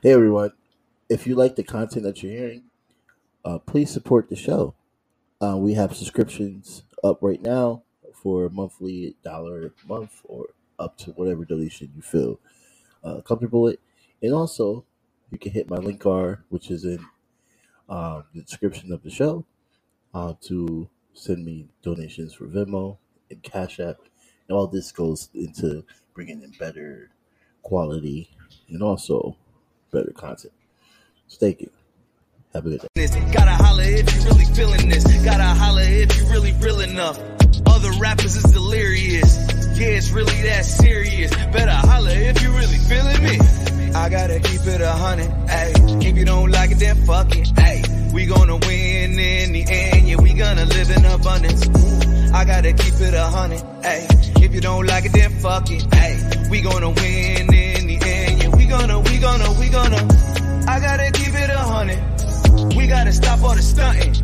Hey everyone, if you like the content that you're hearing, uh, please support the show. Uh, we have subscriptions up right now for monthly dollar a month or up to whatever donation you feel uh, comfortable with. And also, you can hit my link card, which is in um, the description of the show, uh, to send me donations for Venmo and Cash App. And all this goes into bringing in better quality and also better content. So thank you. Have a good day. Gotta holler if you really feeling this. Gotta holler if you really real enough. Other rappers is delirious. Yeah, it's really that serious. Better holler if you really feeling me. I gotta keep it a hundred. If you don't like it, then fuck it. We gonna win in the end, yeah, we gonna live in abundance. I gotta keep it a hundred. If you don't like it, then fuck it. We gonna win gonna, we gonna, we gonna. I gotta keep it a hundred. We gotta stop all the stunting.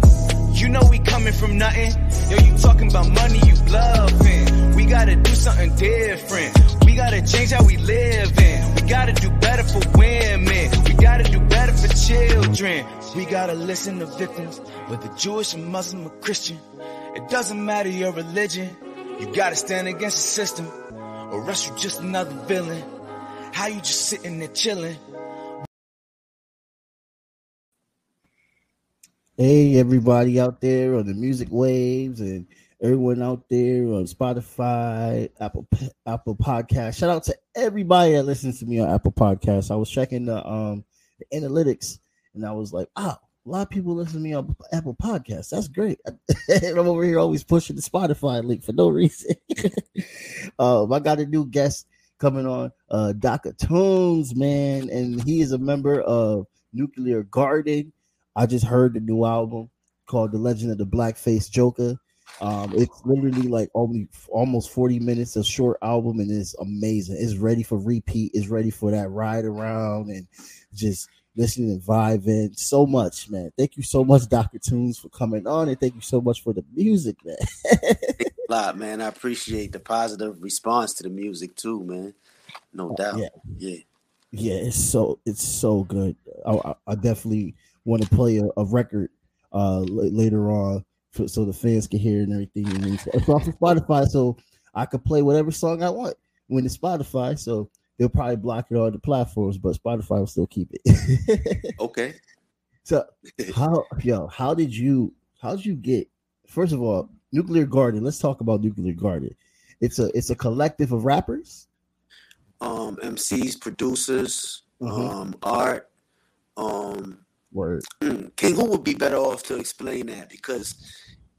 You know we coming from nothing. Yo, you talking about money, you bluffing. We gotta do something different. We gotta change how we live in. We gotta do better for women. We gotta do better for children. We gotta listen to victims, whether Jewish or Muslim or Christian. It doesn't matter your religion. You gotta stand against the system, or else you're just another villain. How you just sitting there chilling? Hey, everybody out there on the music waves and everyone out there on Spotify, Apple Apple Podcast. Shout out to everybody that listens to me on Apple Podcasts. I was checking the um the analytics and I was like, wow, a lot of people listen to me on Apple Podcasts. That's great. I'm over here always pushing the Spotify link for no reason. um, I got a new guest coming on, uh Dr. Tunes, man, and he is a member of Nuclear Garden. I just heard the new album called The Legend of the Blackface Joker. Um, it's literally like only almost 40 minutes, a short album, and it's amazing. It's ready for repeat, it's ready for that ride around and just listening and vibing so much, man. Thank you so much, Dr. Tunes, for coming on, and thank you so much for the music, man. a lot, man. I appreciate the positive response to the music too, man. No doubt. yeah. yeah. Yeah, it's so it's so good. I, I, I definitely want to play a, a record uh l- later on for, so the fans can hear and everything. And it's, it's off of Spotify, so I could play whatever song I want when it's Spotify. So they'll probably block it on the platforms, but Spotify will still keep it. Okay. so how yo, how did you how did you get first of all Nuclear Garden? Let's talk about Nuclear Garden. It's a it's a collective of rappers. Um, MCs, producers, Mhm. um, art. Um, Word. mm, King Who would be better off to explain that because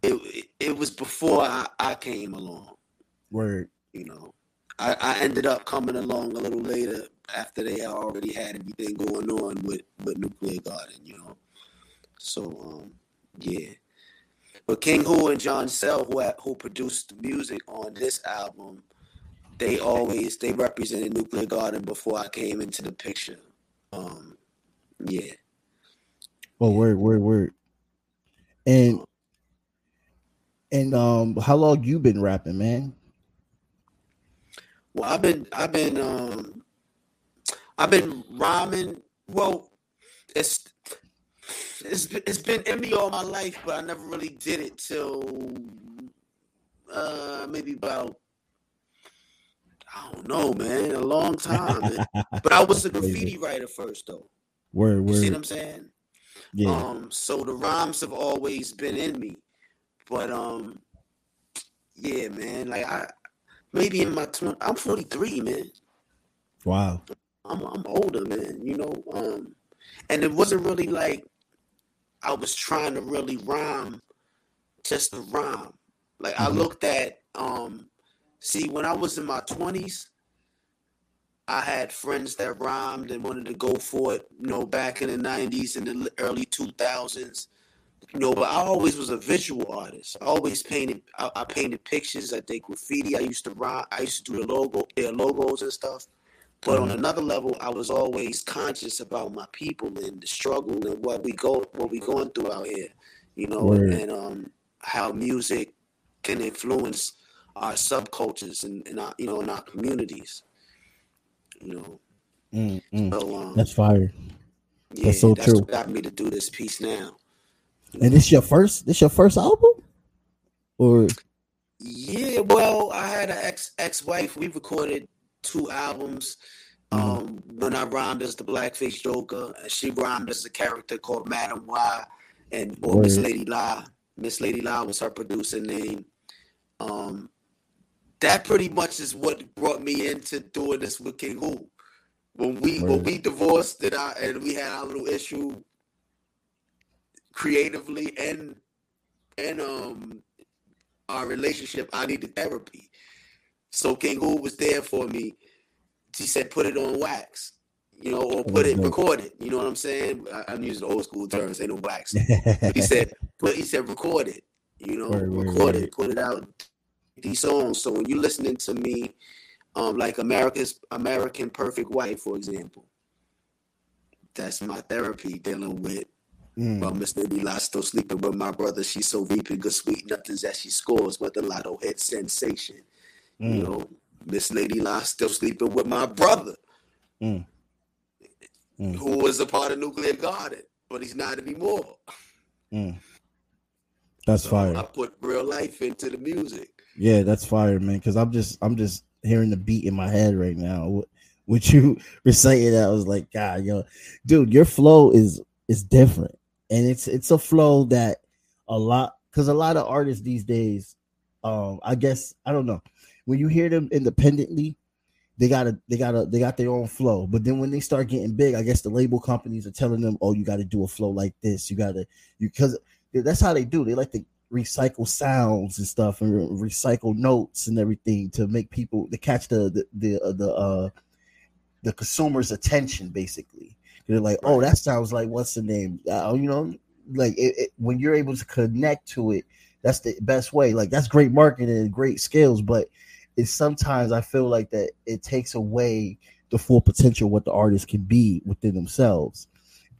it it, was before I, I came along. Word. You know, I, I ended up coming along a little later after they already had everything going on with with Nuclear Garden. You know, so um, yeah. But King Who and John Sell, who who produced the music on this album, they always they represented Nuclear Garden before I came into the picture. Um, yeah. Oh, word, word, word. And and um, how long you been rapping, man? Well, I've been I've been um I've been rhyming. Well, it's it's it's been in me all my life, but I never really did it till uh maybe about I don't know, man, a long time. But I was a graffiti writer first, though. Word, You see what. I'm saying? Yeah, Um, so the rhymes have always been in me, but um, yeah, man. Like I, maybe in my twenty, I'm 43, man. wow. I'm I'm older, man. You know, um, and it wasn't really like I was trying to really rhyme, just to rhyme. Like I Mhm. looked at, um, see, when I was in my 20s, I had friends that rhymed and wanted to go for it. You know, back in the 90s and the early 2000s. You know, but I always was a visual artist. I always painted. I, I painted pictures. I did graffiti. I used to rhyme. I used to do the logo, their logos and stuff. But on another level, I was always conscious about my people and the struggle and what we go, what we going through out here. You know, Word. and um, how music can influence our subcultures and, and our, you know, in our communities. You know, Mm, mm. so um, That's fire. Yeah, That's so that's true. what got me to do this piece now. And this your first this your first album? Or Yeah, well, I had an ex ex wife. We recorded two albums. Mm-hmm. Um, when I rhymed as the Blackface Joker, and she rhymed as a character called Madam Y, and or Miss Lady La. Miss Lady La was her producer name. Um, that pretty much is what brought me into doing this with King Who. When we when we divorced and I and we had our little issue creatively and and um our relationship, I needed therapy. So King Who was there for me. She said, put it on wax, you know, or put it, record it. You know what I'm saying? I, I'm using old school terms, ain't no wax. He said, put he said record it, you know, Word, record word. it, put it out. These songs. So when you're listening to me, um, like America's American Perfect Wife, for example, that's my therapy dealing with Mm. well, Miss Lady La still sleeping with my brother. She's so reaping good sweet nothings that she scores, but the lotto hit sensation. You Mm. know, Miss Lady La still sleeping with my brother, Mm. Mm. who was a part of Nuclear Garden, but he's not anymore. Mm. That's So fire. I put real life into the music. Yeah, that's fire, man. Because I'm just I'm just hearing the beat in my head right now. What, what you recited, that I was like, God, yo, dude, your flow is is different, and it's it's a flow that a lot because a lot of artists these days, um, I guess I don't know, when you hear them independently, they gotta they gotta they got their own flow. But then when they start getting big, I guess the label companies are telling them, oh, you got to do a flow like this. You gotta you because that's how they do. They like to recycle sounds and stuff and re- recycle notes and everything to make people to catch the the the uh, the, uh, the consumer's attention. Basically, they're like, oh, that sounds like what's the name? Uh, you know, like it, it, when you're able to connect to it, that's the best way. Like that's great marketing and great skills, but it's sometimes I feel like that it takes away the full potential what the artist can be within themselves,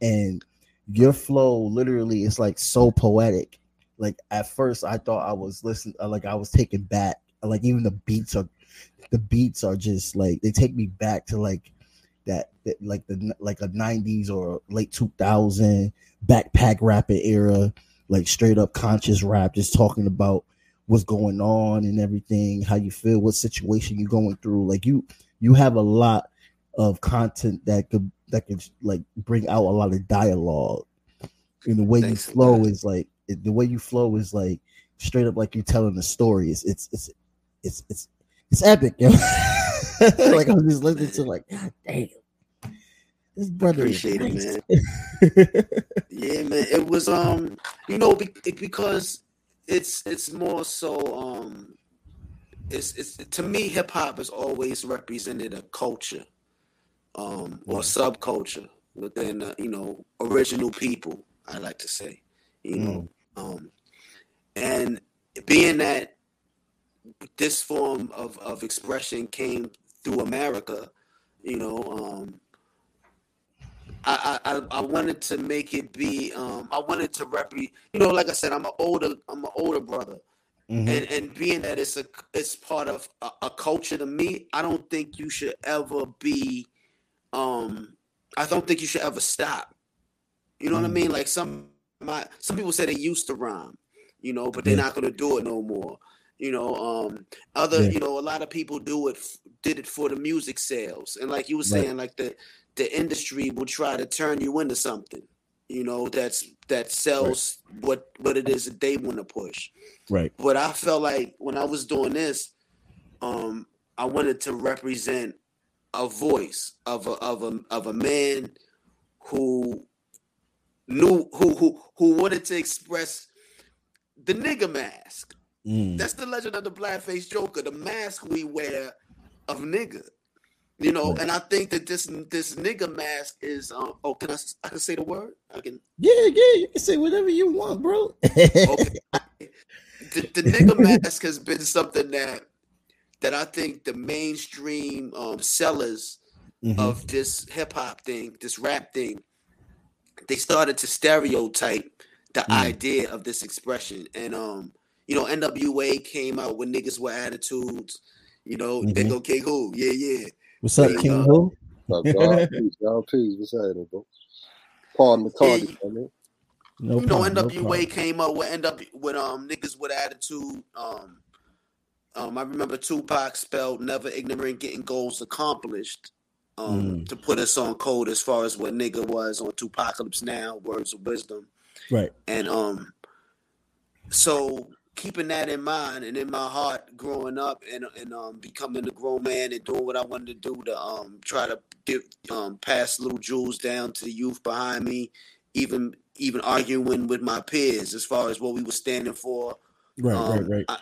and your flow literally is like so poetic. Like at first, I thought I was listening, uh, like I was taken back. Like even the beats are, the beats are just like they take me back to like that, that like the like a '90s or late 2000 backpack rapping era, like straight up conscious rap, just talking about what's going on and everything, how you feel, what situation you're going through. Like you, you have a lot of content that could that could like bring out a lot of dialogue. And the way Thanks you flow is like it- the way you flow is like straight up like you're telling a story. It's it's it's it's it's, it's epic, yo. like I'm just listening to like, God damn. This brother Appreciate it, nice." Yeah, man. It was um, you know, because it's it's more so um, it's it's to me hip hop has always represented a culture, um, or subculture within uh, you know original people. I like to say, you know, um, and being that this form of of expression came through America, you know, um, I, I I- wanted to make it be um I wanted to rep you know like I said I'm an older I'm an older brother Mhm. and and being that it's a it's part of a, a culture to me I don't think you should ever be um I don't think you should ever stop you know what I Mm. mean like some my some people say they used to rhyme you know but they're not gonna do it no more you know um other Yeah. you know a lot of people do it did it for the music sales and like you were Right. saying like the the industry will try to turn you into something you know that's that sells what what it is that they want to push Right. but i felt like when i was doing this um i wanted to represent a voice of a of a of a man who knew who who who wanted to express the nigga mask Mm. that's the legend of the blackface joker the mask we wear of nigga you know Right. and i think that this this nigga mask is um oh can I I can say the word i can Yeah, yeah, you can say whatever you want, bro. okay the, the nigga mask has been something that that i think the mainstream um sellers Mhm. of this hip-hop thing this rap thing they started to stereotype the Mm. idea of this expression and um you know nwa came out with niggas with attitudes you know they Mhm. go king who yeah yeah What's up, There you King go. Who? What's up, dog? peace, y'all. Peace. What's happening, bro? Paul McCartney. Yeah, I mean. No you know, problem, no NWA problem. came up with end up with um niggas with attitude. Um, um, I remember Tupac spelled "never ignorant, getting goals accomplished." Um, Mm. to put us on code as far as what nigga was on 2Pacalypse Now, Words of Wisdom, Right. and um, so keeping that in mind and in my heart, growing up and and um becoming a grown man and doing what I wanted to do to um try to give um pass little jewels down to the youth behind me, even even arguing with my peers as far as what we were standing for. Right. Um, right. Right. I-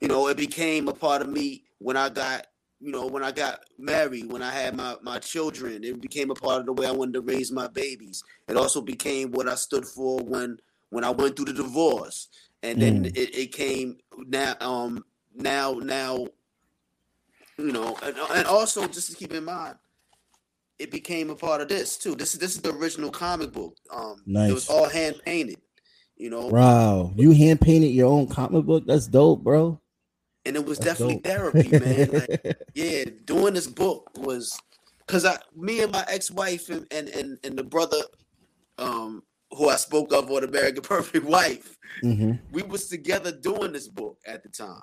you know, it became a part of me when I got, you know, when I got married, when I had my my children. It became a part of the way I wanted to raise my babies. It also became what I stood for when when I went through the divorce, and then Mm. it, it came now. Um, now now, you know, and, and also just to keep in mind. It became a part of this too. This is this is the original comic book. Um, it was all hand painted, you know. Wow. You hand painted your own comic book? That's dope, bro. And it was That's definitely dope. therapy, man. Like, yeah, doing this book was because I, me and my ex-wife and, and and and the brother, um, who I spoke of on American Perfect Wife, hmm we was together doing this book at the time,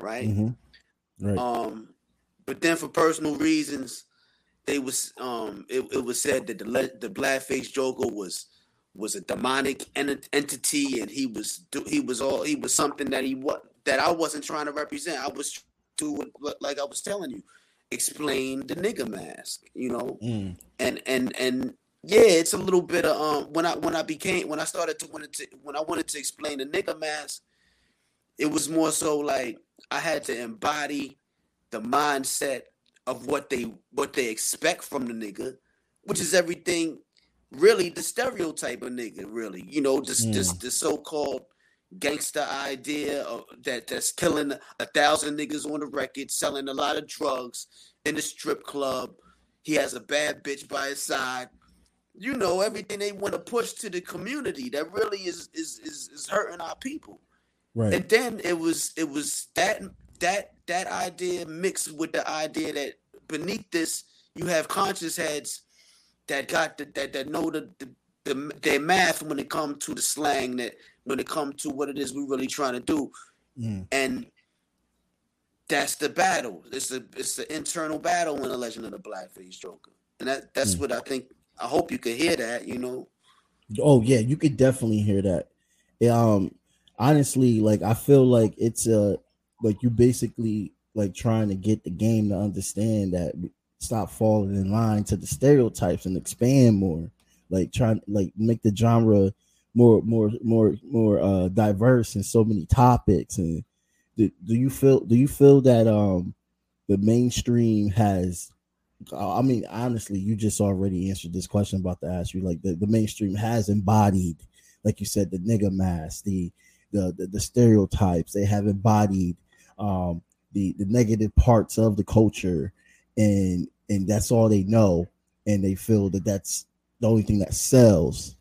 right? Mm-hmm. Right. Um, but then for personal reasons, they was um, it, it was said that the the blackface Joker was was a demonic en- entity, and he was do- he was all he was something that he what that I wasn't trying to represent. I was doing like I was telling you, explain the nigga mask, you know, Mm. and and and yeah, it's a little bit of um when I when I became when I started to wanted to when I wanted to explain the nigga mask, it was more so like I had to embody the mindset of what they what they expect from the nigga, which is everything really the stereotype of nigga, really. You know, just this the so-called gangster idea of, that that's killing a thousand niggas on the record, selling a lot of drugs in the strip club. He has a bad bitch by his side. You know everything they want to push to the community that really is is is, is hurting our people. Right. And then it was it was that that that idea mixed with the idea that beneath this you have conscious heads that got the, that that know the, the, the their math when it comes to the slang that when it comes to what it is we're really trying to do Mm. and that's the battle it's a it's the internal battle in the legend of the blackface joker and that that's Mm. what i think i hope you could hear that you know Oh yeah, you could definitely hear that. Um, honestly, like I feel like it's uh like you basically like trying to get the game to understand that stop falling in line to the stereotypes and expand more. Like trying like make the genre more more more more uh diverse in so many topics. And do, do you feel do you feel that um the mainstream has I mean, honestly, you just already answered this question about to ask you. Like the, the mainstream has embodied, like you said, the nigga mask, the the the, the stereotypes. They have embodied um, the the negative parts of the culture, and and that's all they know, and they feel that that's the only thing that sells.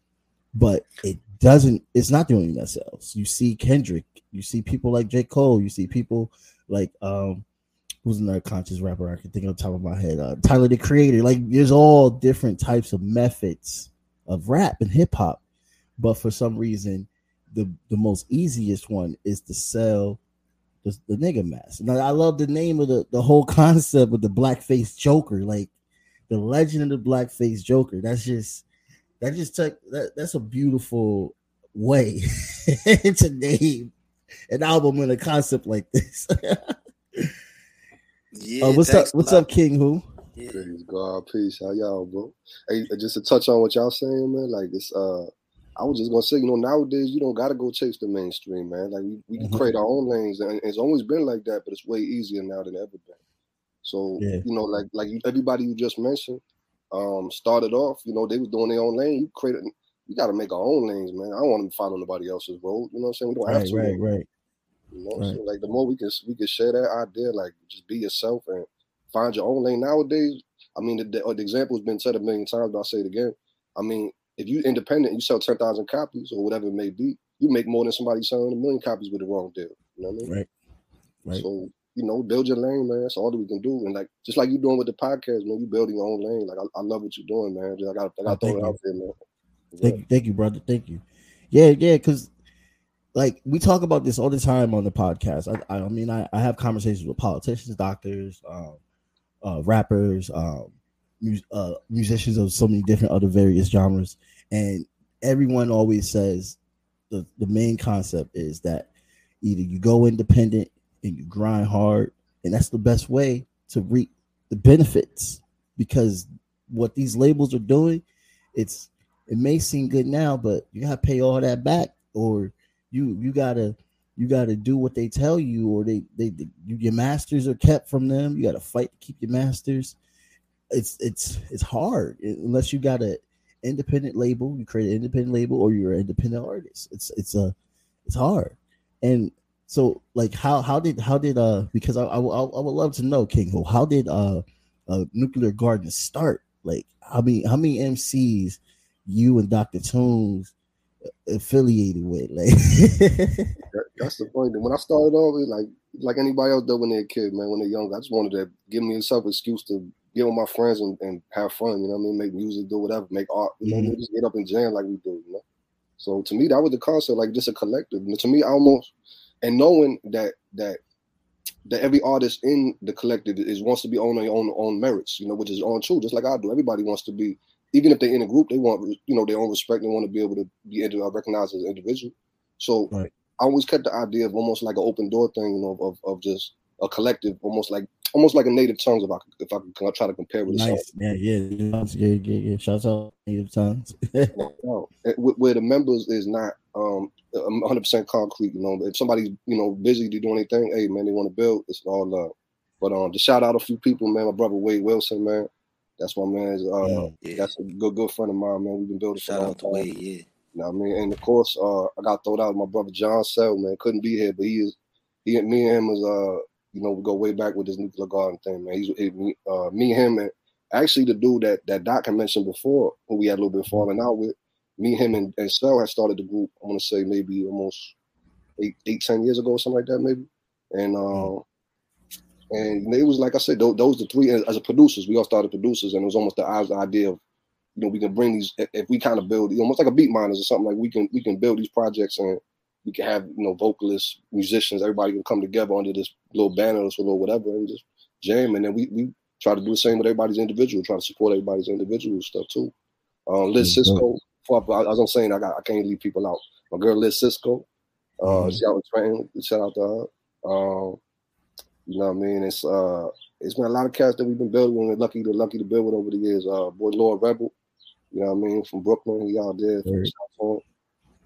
But it doesn't. It's not the only thing that sells. You see Kendrick. You see people like J Cole. You see people like um who's another conscious rapper I can think on top of my head? Uh, Tyler the Creator. Like, there's all different types of methods of rap and hip hop, but for some reason, the the most easiest one is to sell the, the nigga mask. Now, I love the name of the the whole concept of the blackface Joker, like the legend of the blackface Joker. That's just that just took that that's a beautiful way to name an album and a concept like this. yeah Uh, what's up? What's up, King? Who? Yeah. Praise God, peace. How y'all, bro? Hey, just to touch on what y'all saying, man. Like this, uh, I was just gonna say, you know, nowadays you don't gotta go chase the mainstream, man. Like we, we can Mhm. create our own lanes, and it's always been like that, but it's way easier now than ever been. So Yeah. you know, like like everybody you just mentioned, um, started off, you know, they was doing their own lane. You created, you got to make our own lanes, man. I don't want to follow nobody else's road. You know what I'm saying? We don't have to. right, right. You know, Right. so like the more we can we can share that idea, like just be yourself and find your own lane. Nowadays, I mean, the, the, the example has been said a million times, but I'll say it again. I mean, if you independent, you sell ten thousand copies or whatever it may be, you make more than somebody selling a million copies with the wrong deal. You know what I mean? Right. Right. So you know, build your lane, man. That's all that we can do. And like just like you're doing with the podcast, man, you building your own lane. Like I, I love what you're doing, man. Just, I got I got to throw it out there, man. Thank you, thank you, brother. Thank you. Yeah, yeah, because like we talk about this all the time on the podcast. I, I, I mean, I, I have conversations with politicians, doctors, um, uh, rappers, um, uh, musicians of so many different other various genres, and everyone always says the the main concept is that either you go independent and you grind hard, and that's the best way to reap the benefits because what these labels are doing, it's it may seem good now, but you gotta pay all that back, or you you gotta you gotta do what they tell you, or they they, they you, your masters are kept from them. You gotta fight to keep your masters. It's it's it's hard unless you got a independent label. You create an independent label, or you're an independent artist. It's it's a it's hard, and so like how how did how did uh because I I, I would love to know King Who how did uh, uh Nuclear Garden start like how many how many MCs you and Dr. Tunes affiliated with like that's the point. When I started off, like like anybody else does when they're a kid, man. When they're young, I just wanted to give me self excuse to get with my friends and, and have fun. You know what I mean? Make music, do whatever, make art. You know, I mean? just get up and jam like we do. You know. So to me, that was the concept, like just a collective. To me, I almost and knowing that that that every artist in the collective is wants to be on their own own merits, you know, which is on true, just like I do. Everybody wants to be, even if they're in a group, they want you know their own respect. They want to be able to be recognized as an individual. So Right. I always kept the idea of almost like an open door thing, you know, of, of just a collective, almost like almost like a native tongues. If I could, if I could try to compare with nice yeah yeah yeah yeah yeah shouts out native tongues No, where the members is not um 100 percent concrete. You know, if somebody's you know busy to do anything, hey man, they want to build, it's all love. But um, to shout out a few people, man, my brother Wade Wilson, man, that's my man's. Uh, Yeah. That's a good good friend of mine, man. We've been building for a Shout out to time. Wade. Yeah. You know what I mean? And of course, uh, I got thrown out my brother John Sell, man. Couldn't be here, but he is he and me and him is uh, you know, we go way back with this nuclear garden thing, man. He's it, me, uh, me, him, and actually the dude that that Doc had mentioned before, who we had a little bit falling out with. Me, him, and, and Sell had started the group. I want to say maybe almost eight, eight, ten years ago, something like that, maybe. And uh, and it was like I said, those, those the three as, a producers, we all started producers, and it was almost the idea of you know, we can bring these if- if we kind of build almost like a Beatminerz or something like we can we can build these projects and we can have you know vocalists, musicians, everybody can come together under this little banner or little whatever and just jam. And then we we try to do the same with everybody's individual, try to support everybody's individual stuff too. Uh, Liz Mhm. Cisco, I, as I'm saying, I got I can't leave people out. My girl Liz Cisco, uh, Mhm. she out in Trenton. Shout out to her. Um, you know what I mean? It's uh, it's been a lot of cats that we've been building. We're lucky to lucky to build with over the years. Uh, boy Lord Rebel, you know what I mean, from Brooklyn. He out there. Shout out to him.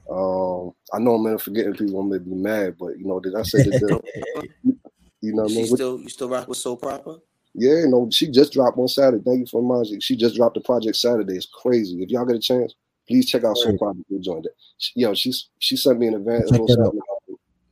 Um, I know I'm gonna forgetting people. I'm gonna be mad, but you know, did I say that? you know what I She mean? What- still you still rock with Soul Proper? yeah, you know, she just dropped on Saturday. Thank you for reminding. She just dropped the project Saturday. It's crazy. If y'all get a chance, please check out Soul Word. Project. You'll join that. She, yo, she's she sent me an event. Check that out.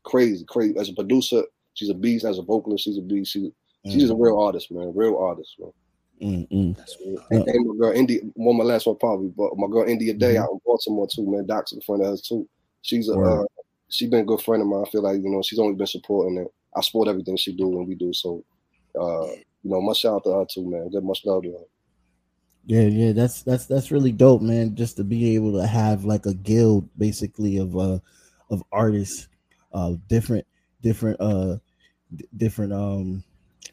Crazy, crazy. As a producer, she's a beast. As a vocalist, she's a beast. She, she's a real artist, man. Real artist, man. Mm, mm. That's real. And, and my girl India, one of my last one probably, but my girl India Day Mhm. out in Baltimore too, man. Doc's a friend of hers too. She's a Word. uh, she been a good friend of mine. I feel like you know she's only been supporting it. I support everything she do and we do. So, uh, you know, much shout out to her too, man. Good much love to her. Yeah, yeah, that's that's that's really dope, man. Just to be able to have like a guild, basically of uh of artists, uh, different different uh d- different um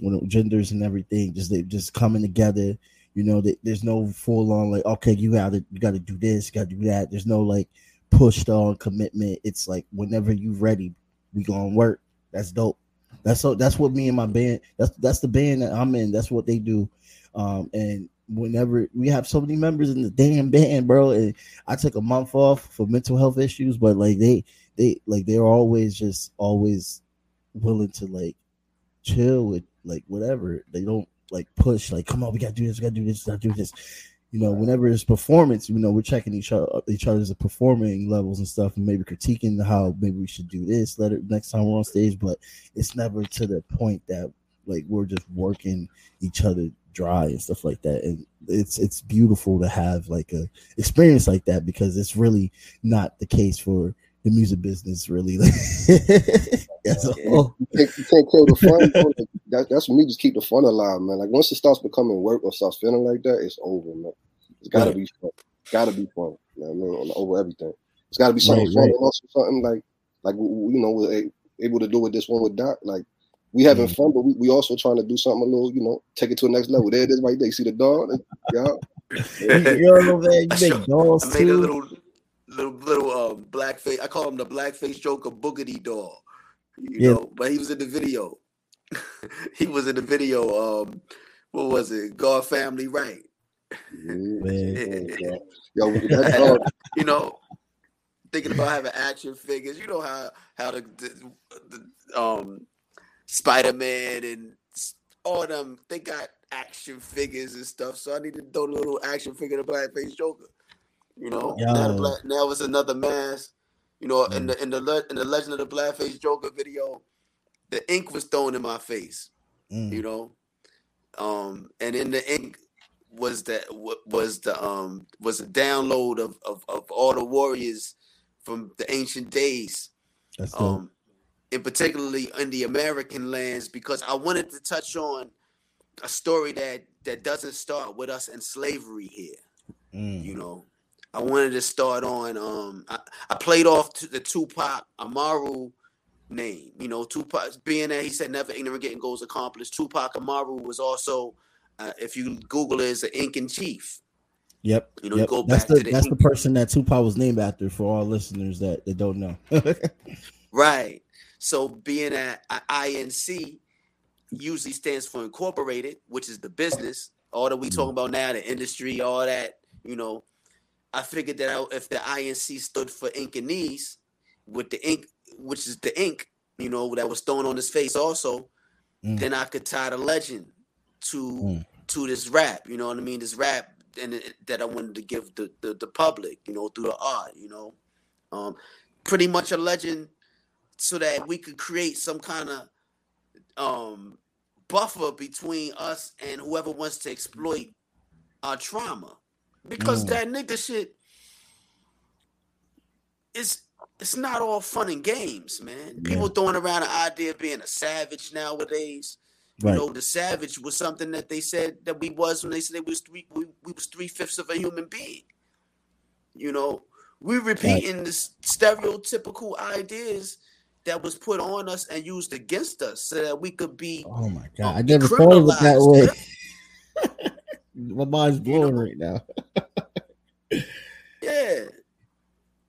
know, genders and everything. Just they just coming together. You know, that there's no full on like okay, you gotta you gotta do this, you gotta do that. There's no like pushed on commitment. It's like whenever you ready, we gonna work. That's dope. That's so that's what me and my band. That's that's the band that I'm in. That's what they do. Um, and whenever we have so many members in the damn band, bro, and I took a month off for mental health issues, but like they they like they're always just always willing to like chill with like whatever. They don't like push like come on, we gotta do this, we gotta do this, we gotta do this. You know, whenever it's performance, you know, we're checking each other each other's performing levels and stuff, and maybe critiquing how maybe we should do this let it next time we're on stage, but it's never to the point that like we're just working each other dry and stuff like that and it's it's beautiful to have like a experience like that because it's really not the case for the music business really as a. You can't, you can't kill the fun. that, that's for me. Just keep the fun alive, man. Like once it starts becoming work or starts feeling like that, it's over, man. It's gotta Right. be fun. Gotta be fun. You know what I mean? Over everything. It's got to be something Right, fun right. and also something like like you know we're able to do with this one with Doc. Like we having Mm. fun, but we, we also trying to do something a little, you know, take it to the next level. There it is right there. You see the dog? Yeah. You know, man, you I make showed- dolls I made too. Little little little um blackface. I call him the blackface Joker Boogity doll. You Yeah. know, but he was in the video. he was in the video. Um, what was it? God Family Right. Man. Yo, you know, thinking about having action figures. You know how how the, the, the um Spider Man and all them they got action figures and stuff. So I need to throw a little action figure of blackface Joker. You know, now, the black, now it's another mask. You know, in the in the in the Legend of the Blackface Joker video, the ink was thrown in my face Mm. you know um and in the ink was that was the um was a download of, of of all the warriors from the ancient days That's dope. um and particularly in the american lands because i wanted to touch on a story that that doesn't start with us in slavery here Mm. you know i wanted to start on um i, I played off to the tupac amaru name you know tupac being that he said never ignorant getting goals accomplished tupac amaru was also uh, if you google it is an incan chief Yep. you know, yep. go that's back the to the that's the person that Tupac was named after for all listeners that, that don't know. right so being at inc usually stands for incorporated which is the business all that we talking about now the industry all that you know i figured that out if the inc stood for ink and incanese with the ink which is the ink you know that was thrown on his face also Mm. then i could tie the legend to Mm. to this rap you know what i mean this rap and it, that i wanted to give the, the the public you know through the art you know um pretty much a legend so that we could create some kind of um buffer between us and whoever wants to exploit our trauma because Mm. that nigga shit is it's not all fun and games man people Yeah. throwing around the idea of being a savage nowadays right. you know the savage was something that they said that we was when they said we was three we, we was three-fifths of a human being you know we repeating the stereotypical ideas that was put on us and used against us so that we could be oh my god. I never thought of it that way. My mind's blown right now. yeah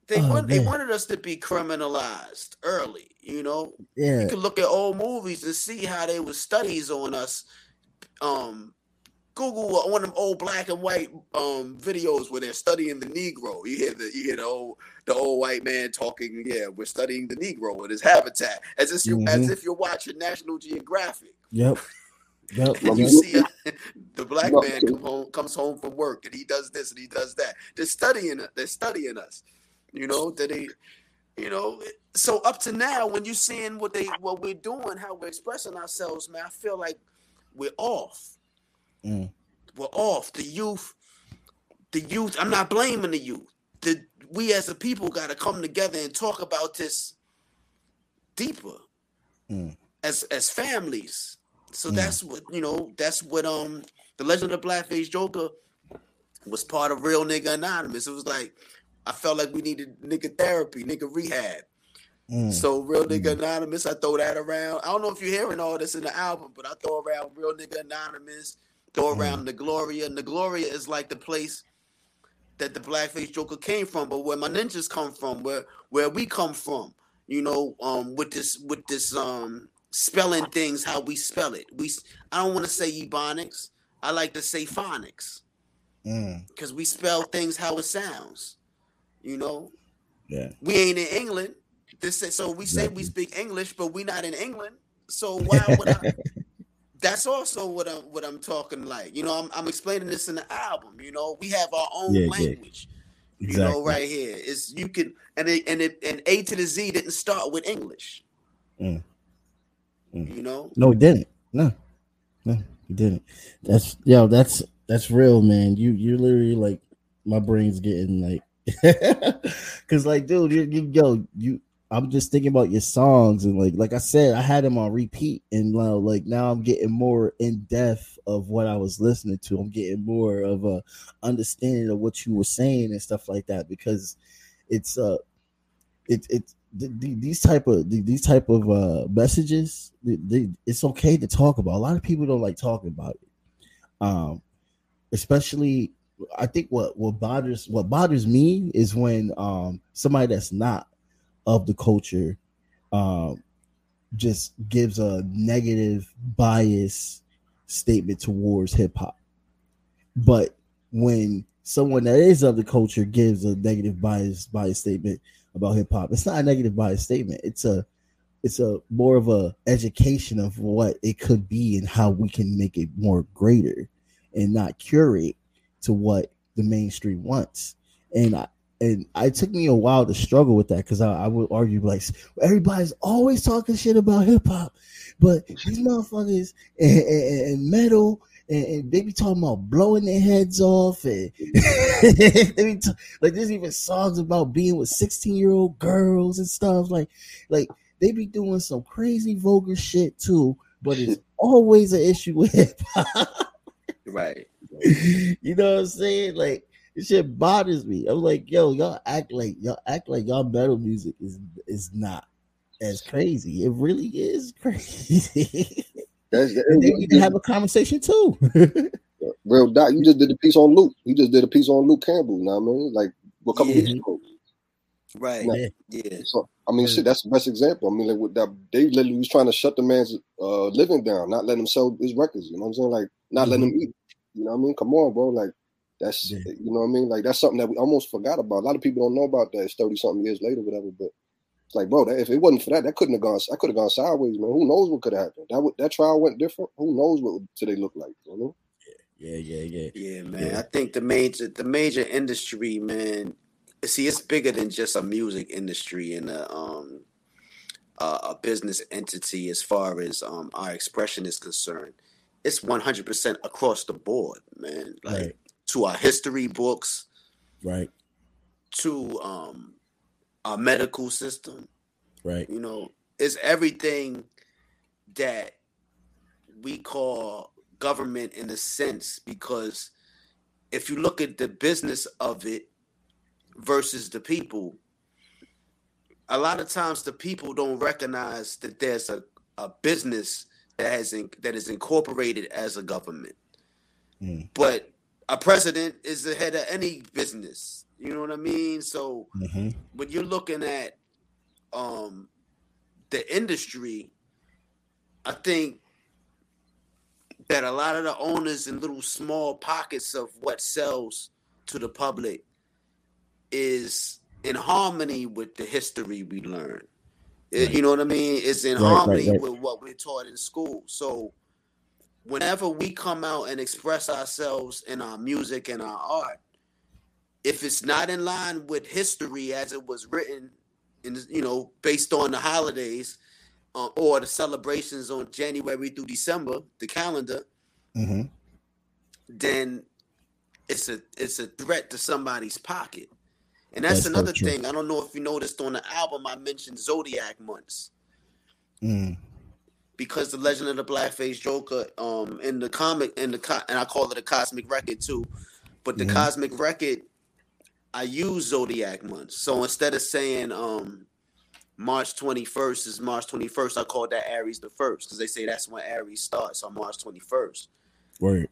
they Oh, want they wanted us to be criminalized early you know Yeah. you can look at old movies and see how there was studies on us. Um, Google one of them old black and white um videos where they're studying the Negro. You hear the you hear the old the old white man talking. Yeah, we're studying the Negro and his habitat, as if you as Mhm. if you're watching National Geographic. Yep. Yep. And you see uh, the black man come home, comes home from work and he does this and he does that. They're studying. They're studying us. You know that they, you know. So up to now, when you're seeing what they what we're doing, how we're expressing ourselves, man, I feel like we're off. Mm. We're off. The youth, the youth. I'm not blaming the youth. The we as a people got to come together and talk about this deeper Mm. as as families. So Mm. that's what you know. That's what um the Legend of the Blackface Joker was part of Real Nigga Anonymous. It was like I felt like we needed nigga therapy, nigga rehab. Mm. So Real Nigga Anonymous, I throw that around. I don't know if you're hearing all this in the album, but I throw around Real Nigga Anonymous, throw Mm. around the Gloria. And the Gloria is like the place that the Blackface Joker came from, but where my ninjas come from, where where we come from, you know, um, with this with this um spelling things how we spell it. We I don't want to say ebonics. I like to say phonics Mm. because we spell things how it sounds. You know, Yeah. we ain't in England. This is, so we say we speak English, but we not in England. So why would I? That's also what I'm what I'm talking like. You know, I'm, I'm explaining this in the album. You know, we have our own Yeah, yeah. language. You know, right here is you can and it, and it, and A to the Z didn't start with English. Mm. Mm. You know, No, he didn't. No, no, he didn't. That's yo, that's that's real, man. You you literally like my brain's getting like, cause like, dude, you, you yo, you I'm just thinking about your songs and like like I said, I had them on repeat and uh, like now I'm getting more in depth of what I was listening to. I'm getting more of a understanding of what you were saying and stuff like that because it's uh it it these type of these type of uh messages it's okay to talk about. A lot of people don't like talking about it. Um especially I think what what bothers what bothers me is when um somebody that's not of the culture um just gives a negative bias statement towards hip hop. But when someone that is of the culture gives a negative bias bias statement about hip hop, it's not a negative bias statement. It's a it's a more of a education of what it could be and how we can make it more greater and not curate to what the mainstream wants. And I, and it took me a while to struggle with that because I, I, would argue like everybody's always talking shit about hip hop, but these motherfuckers and, and, and metal and, and, they be talking about blowing their heads off and they t- like there's even songs about being with 16 year old girls and stuff like like they be doing some crazy vulgar shit too, but it's always an issue with hip hop. Right. you know what I'm saying? Like this shit bothers me. I'm like, yo, y'all act like y'all act like y'all metal music is is not as crazy. It really is crazy. That's, the, they need to have a conversation too. Real Doc, you just did a piece on Luke. You just did a piece on Luke Campbell. You know what I mean? Like a couple yeah. weeks ago. Right. Now, yeah. So I mean, yeah. shit. That's the best example. I mean, like with that, they literally was trying to shut the man's uh, living down, not letting him sell his records. You know what I'm saying? Like not mm-hmm. letting him eat. You know what I mean? Come on, bro. Like that's yeah. you know what I mean. Like that's something that we almost forgot about. A lot of people don't know about that. It's thirty something years later, whatever. But it's like, bro, that, if it wasn't for that, that couldn't have gone. I could have gone sideways, man. Who knows what could have happened? That that trial went different. Who knows what today look like? You know? Yeah, yeah, yeah, yeah, man. Yeah. I think the major the major industry, man. See, it's bigger than just a music industry and a um a business entity as far as um our expression is concerned it's 100% across the board, man. Like right. to our history books, right? To um our medical system, right? You know, it's everything that we call government in a sense because if you look at the business of it versus the people, a lot of times the people don't recognize that there's a, a business that has in, that is incorporated as a government. Mm. But a president is the head of any business. You know what I mean? So mm-hmm. when you're looking at um, the industry, I think that a lot of the owners in little small pockets of what sells to the public is in harmony with the history we learn. It, you know what I mean? It's in right, harmony right, right. with what we're taught in school. So whenever we come out and express ourselves in our music and our art, if it's not in line with history as it was written, in you know, based on the holidays uh, or the celebrations on January through December, the calendar, mm-hmm. then it's a it's a threat to somebody's pocket. And that's, that's another thing. I don't know if you noticed on the album I mentioned zodiac months. Mm. Because the Legend of the Blackface Joker, um, in the comic, in the and I call it a cosmic record too, but the mm cosmic record, I use zodiac months. So instead of saying um, March twenty first is March twenty first, I call that Aries the first because they say that's when Aries starts on March twenty first. Right.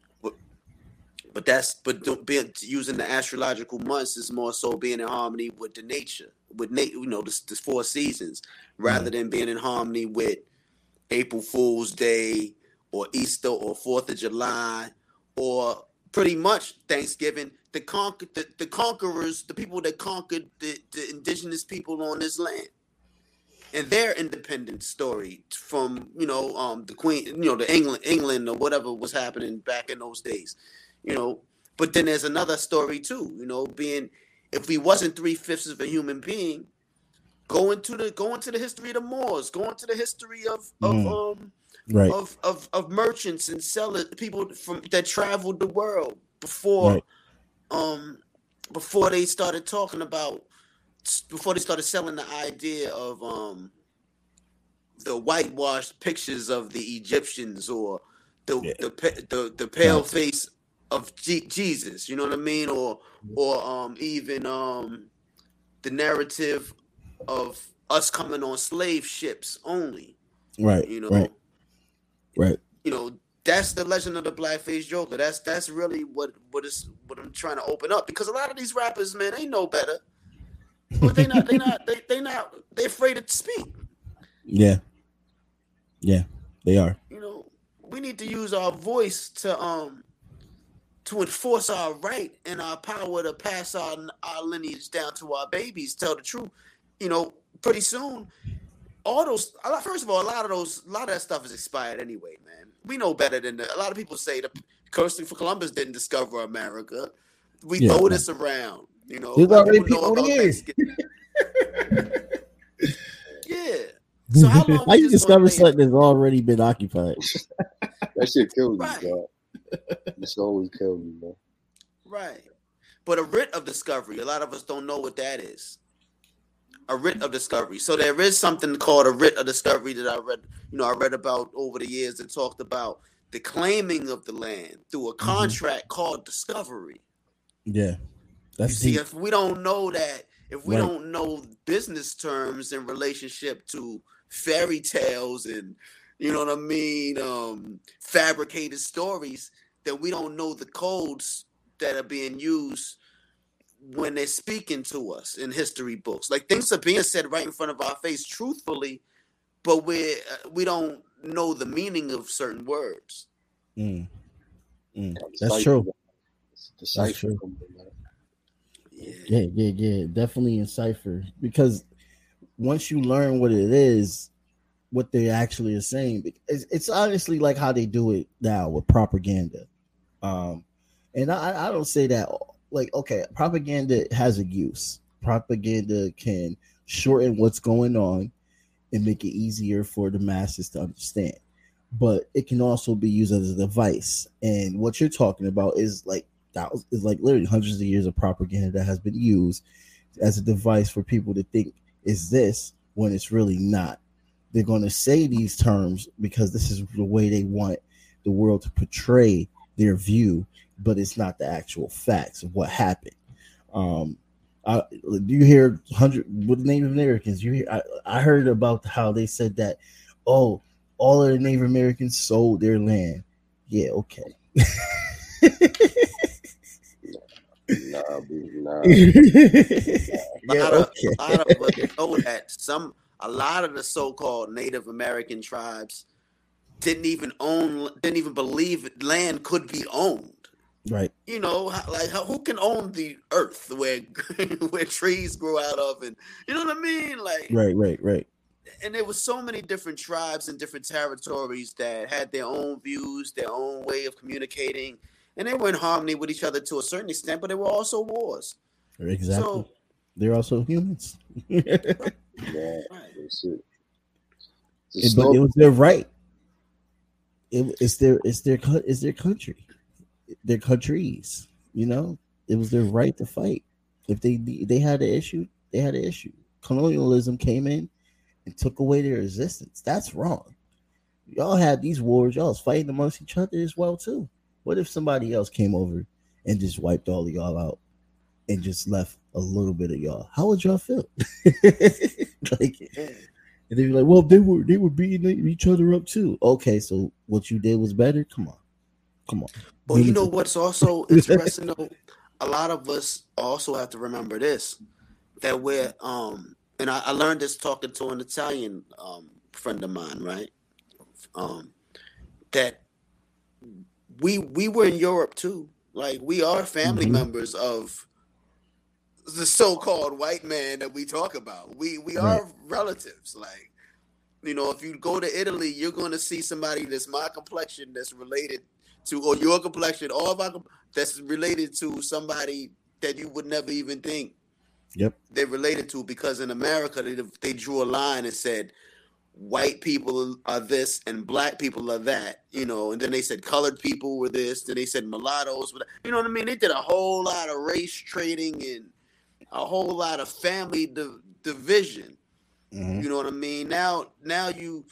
But that's but being using the astrological months is more so being in harmony with the nature, with na- you know the, the four seasons, rather mm. than being in harmony with April Fool's Day or Easter or Fourth of July or pretty much Thanksgiving. The conquer the, the conquerors, the people that conquered the, the indigenous people on this land and their independence story from you know um the queen you know the england england or whatever was happening back in those days you know. But then there's another story too, you know, being if we wasn't three fifths of a human being, going to the going to the history of the Moors, going to the history of of mm. um right. of, of of merchants and sellers, people from that traveled the world before right. um before they started talking about before they started selling the idea of um the whitewashed pictures of the Egyptians or the Yeah. the, the the pale face of G- Jesus, you know what I mean, or or um even um the narrative of us coming on slave ships only, Right. you know, Right. Right. you know that's the legend of the blackface joker. That's that's really what what is what I'm trying to open up because a lot of these rappers, man, they know better, but they not they not they they not they afraid to speak. Yeah. Yeah. They are. you know, we need to use our voice to um to enforce our right and our power to pass our our lineage down to our babies. Tell the truth, you know. Pretty soon, all those. a lot- First of all, a lot of those, a lot of that stuff is expired anyway, man. We know better than the, a lot of people say. The for Columbus didn't discover America. We Yeah. throw this around, you know. There's like already people know people about here. Thanksgiving. yeah. So how long How you discover something that's already been occupied? That shit kills Right. you, dog. It's always kills you, man. Right. But a writ of discovery, a lot of us don't know what that is. A writ of discovery. So there is something called a writ of discovery that I read, you know, I read about over the years that talked about the claiming of the land through a contract called discovery. Yeah. You That's see, deep. if we don't know that, if we Right. don't know business terms in relationship to fairy tales and you know what I mean, um, fabricated stories, then we don't know the codes that are being used when they're speaking to us in history books. Like things are being said right in front of our face, truthfully, but we uh, we don't know the meaning of certain words. Mm. Mm. That's Decipher, true. man. It's decipher true. Yeah. Yeah, yeah, yeah. Definitely in cipher because once you learn what it is, what they actually are saying, it's, it's honestly like how they do it now with propaganda. Um, and I, I don't say that like okay, propaganda has a use. Propaganda can shorten what's going on and make it easier for the masses to understand. But it can also be used as a device. And what you're talking about is like that is like literally hundreds of years of propaganda that has been used as a device for people to think is this when it's really not. They're going to say these terms because this is the way they want the world to portray their view, but it's not the actual facts of what happened. Um, I, you hear hundred with Native Americans. You hear I, I heard about how they said that, oh, all of the Native Americans sold their land. Yeah, okay. Nah, nah. A yeah, lot, of, okay. a lot of us know that some a lot of the so-called Native American tribes didn't even own, didn't even believe land could be owned. Right. You know, like who can own the earth where where trees grow out of, and you know what I mean? Like, Right, right, right. and there was so many different tribes and different territories that had their own views, their own way of communicating, and they were in harmony with each other to a certain extent. But there were also wars. Exactly. So, They're also humans. Nah, right. that's it. It's It- but it was their right. It, it's their it's their it's their country, their countries. You know, it was their right to fight. If they they had an issue, they had an issue. Colonialism came in and took away their existence. That's wrong. Y'all had these wars. Y'all was fighting amongst each other as well too. What if somebody else came over and just wiped all of y'all out and just left a little bit of y'all? How would y'all feel? like and they'd be like, "Well, they were they were beating each other up too." Okay, so what you did was better. Come on, come on. But you know what's also interesting though? A lot of us also have to remember this that we're um and I, I learned this talking to an Italian um friend of mine, right? Um that we we were in Europe too. Like we are family Mhm. members of the so-called white man that we talk about. We we Right. are relatives. Like you know, if you go to Italy, you're going to see somebody that's my complexion that's related to, or your complexion, all of our that's related to somebody that you would never even think Yep. they're related to. Because in America, they they drew a line and said white people are this and black people are that, you know, and then they said colored people were this, then they said mulattoes that. You know what I mean? They did a whole lot of race trading and a whole lot of family di- division. Mhm. You know what I mean? Now, now you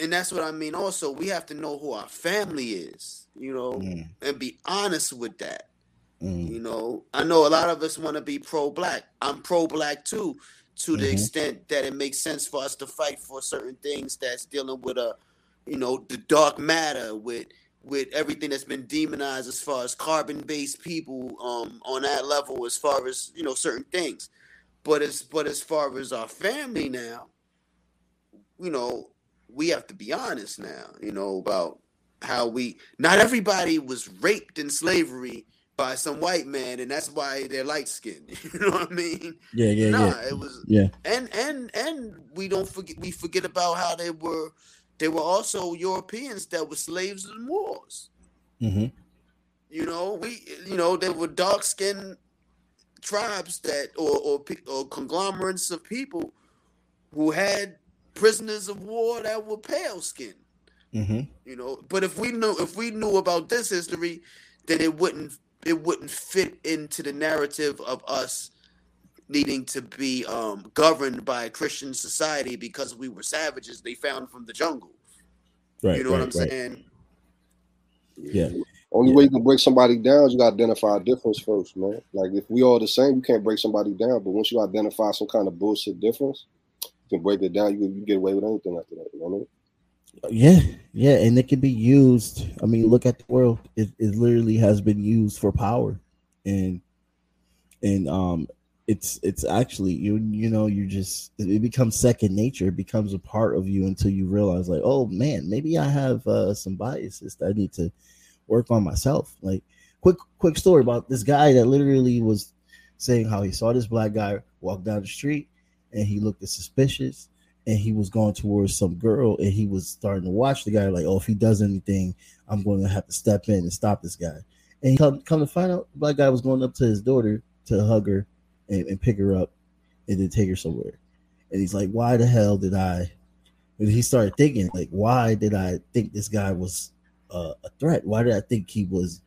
and that's what I mean. Also, we have to know who our family is. You know, Mm. and be honest with that. Mm. You know, I know a lot of us want to be pro-black. I'm pro-black too, to the Mhm. extent that it makes sense for us to fight for certain things that's dealing with a, you know, the dark matter with with everything that's been demonized as far as carbon-based people um on that level as far as you know certain things. But as but as far as our family now, you know, we have to be honest now, you know, about how we not everybody was raped in slavery by some white man and that's why they're light skinned. You know what I mean? Yeah, yeah, nah, yeah. it was Yeah. and and and we don't forget we forget about how they were they were also Europeans that were slaves in wars. hmm You know, we you know there were dark skinned tribes that or or, or conglomerates of people who had prisoners of war that were pale skinned. hmm You know, but if we knew if we knew about this history, then it wouldn't it wouldn't fit into the narrative of us needing to be um, governed by a Christian society because we were savages they found from the jungle. Right. you know what I'm right. saying? Yeah. Only Yeah. way you can break somebody down is you gotta identify a difference first, man. Like if we all the same, you can't break somebody down. But once you identify some kind of bullshit difference, you can break it down. You, you get away with anything after that. You know what I mean? Yeah, yeah, and it can be used. I mean, look at the world; it, it literally has been used for power, and and um, it's it's actually you you know you just it becomes second nature. It becomes a part of you until you realize, like, oh man, maybe I have uh, some biases that I need to work on myself. Like, quick quick story about this guy that literally was saying how he saw this black guy walk down the street, and he looked suspicious and he was going towards some girl and he was starting to watch the guy like oh if he does anything i'm going to have to step in and stop this guy. And he come, come to find out the black guy was going up to his daughter to hug her and, and pick her up and then take her somewhere. And he's like why the hell did i and he started thinking like why did i think this guy was uh, a threat? Why did i think he was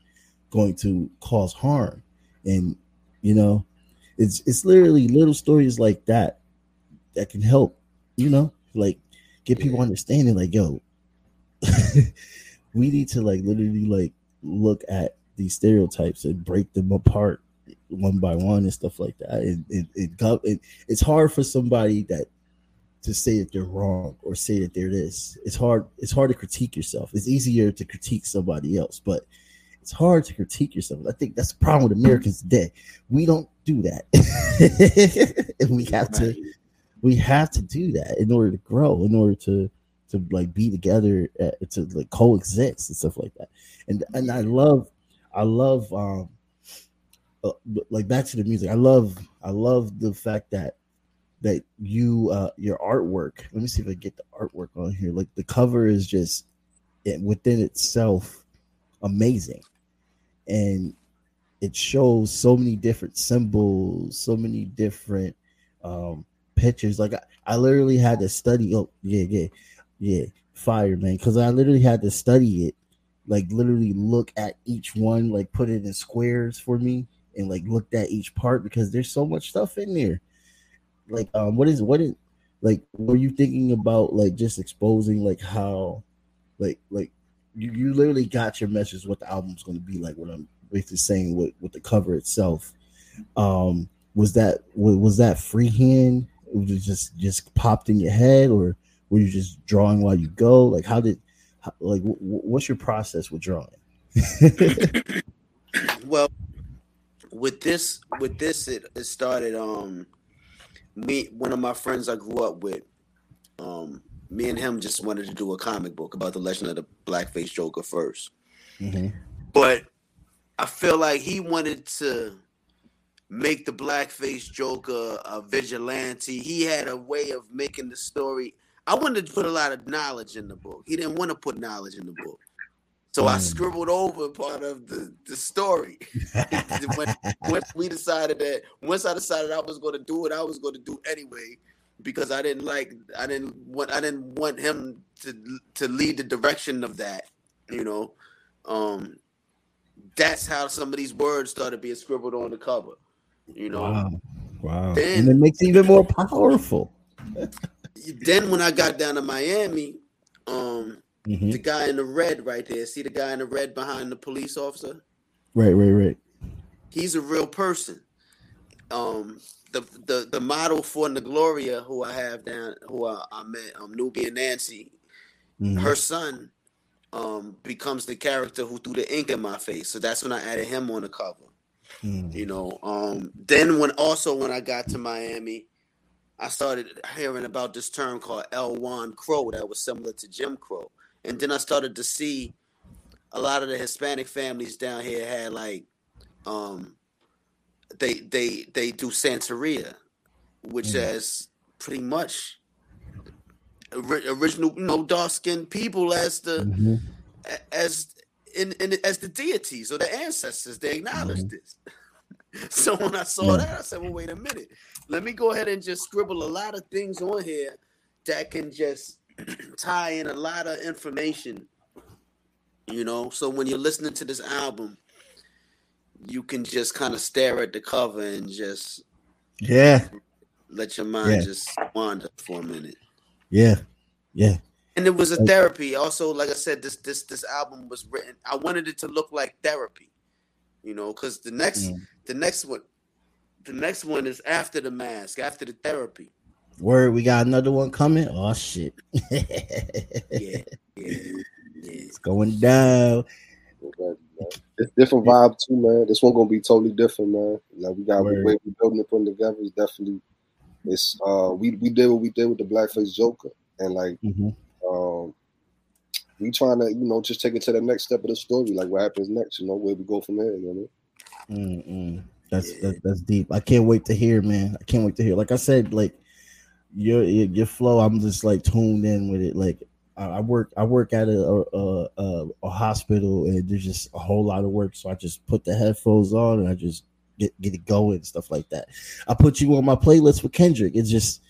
going to cause harm? And you know it's it's literally little stories like that that can help you know, like get people understanding, like, yo, we need to like literally like look at these stereotypes and break them apart one by one and stuff like that. And it, it, got it it's hard for somebody that to say that they're wrong or say that they're this. It's hard, it's hard to critique yourself. It's easier to critique somebody else, but it's hard to critique yourself. I think that's the problem with Americans today. We don't do that. and we have to we have to do that in order to grow in order to to like be together uh, to like coexist and stuff like that. And and i love i love um uh, like back to the music. I love i love the fact that that you uh your artwork let me see if i get the artwork on here. Like the cover is just it, within itself amazing. And it shows so many different symbols so many different um pictures. Like I, I literally had to study. Oh yeah, yeah, yeah, fire man. Because I literally had to study it. Like literally look at each one, like put it in squares for me, and like looked at each part because there's so much stuff in there. Like um, what is what is like? Were you thinking about like just exposing like how, like like you you literally got your message what the album's going to be like? What I'm basically saying with with the cover itself. Um, was that was, was that freehand? Was it just just popped in your head or were you just drawing while you go? Like how did how, like w- what's your process with drawing? Well with this with this it, it started um me one of my friends i grew up with um me and him just wanted to do a comic book about the legend of the blackface joker 1st mm-hmm. but i feel like he wanted to make the blackface joker a vigilante he had a way of making the story i wanted to put a lot of knowledge in the book he didn't want to put knowledge in the book so I Mm. scribbled over part of the, the story. when, when we decided that once I decided I was going to do it, I was going to do anyway because I didn't like I didn't want I didn't want him to to lead the direction of that. You know, um, that's how some of these words started being scribbled on the cover. You know. Wow. Wow. Then- and it makes it even more powerful. Then when I got down to Miami, um, Mhm. the guy in the red right there, see the guy in the red behind the police officer? Right, right, right. He's a real person. Um, the the the model for Gloria, who I have down, who I, I met, um, Nubia Nancy, Mhm. her son, um, becomes the character who threw the ink in my face. So that's when I added him on the cover. Mhm. you know um then when also when i got to miami i started hearing about this term called Juan Crow that was similar to jim crow and then i started to see a lot of the hispanic families down here had like um they they they do santeria which Mm. has pretty much original you know dark skinned people as the Mhm. as in, in as the deities or the ancestors they acknowledge mm-hmm. this. So when i saw that i said well wait a minute. Let me go ahead and just scribble a lot of things on here that can just tie in a lot of information you know? So when you're listening to this album you can just kind of stare at the cover and just Yeah, let your mind Yeah. just wander for a minute. Yeah, yeah. And it was a therapy also like i said this this this album was written i wanted it to look like therapy you know because the next Mm. the next one the next one is after the mask after the therapy Word, we got another one coming. Oh shit. yeah yeah yeah It's going down. It's different vibe too, man. This one gonna be totally different, man. Like we got Word. way we building it, putting it together. It's definitely it's uh we we did what we did with the blackface Joker, and like Mhm. Um we trying to you know just take it to the next step of the story, like what happens next, you know, where we go from there. You know what I mean? Mm-mm. That's Yeah. that, that's deep. I can't wait to hear, man. I can't wait to hear. Like I said, like your your, your flow, I'm just like tuned in with it. Like I, I work I work at a a, a a hospital, and there's just a whole lot of work. So I just put the headphones on and I just get get it going and stuff like that. I put you on my playlist with Kendrick. It's just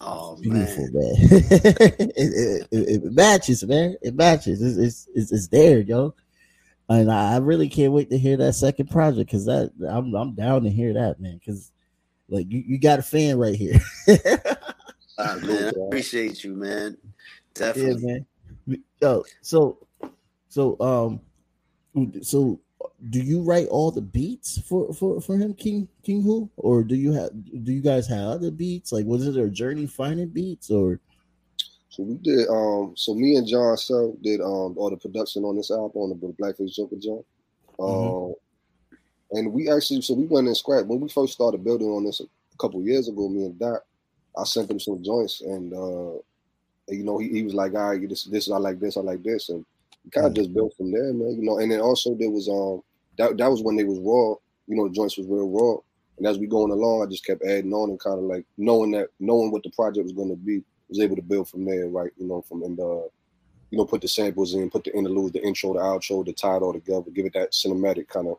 oh beautiful, man man. it, it, it, matches, man. It matches. It's it's it's, there, yo. And I, really can't wait to hear that second project because that I'm I'm down to hear that, man. Because like you, you got a fan right here. Ah, man, I appreciate you man yeah, definitely man. Yo, so so um so do you write all the beats for for for him, King King Who, or do you have do you guys have other beats? Like, was it a journey finding beats or? So we did um so me and John Sell did um all the production on this album on the Blackface Joker joint. Um Mhm. and we actually so we went and scrap when we first started building on this a couple years ago, me and Doc, I sent him some joints and uh you know he, he was like, all right, this this I like this, I like this, and kind of just built from there, man. You know, and then also there was um that that was when they was raw, you know, the joints was real raw. And as we going along, I just kept adding on and kind of like knowing that knowing what the project was gonna be, was able to build from there, right? You know, from in the you know, put the samples in, put the interlude, the intro, the outro, the tie it all together, give it that cinematic kind of,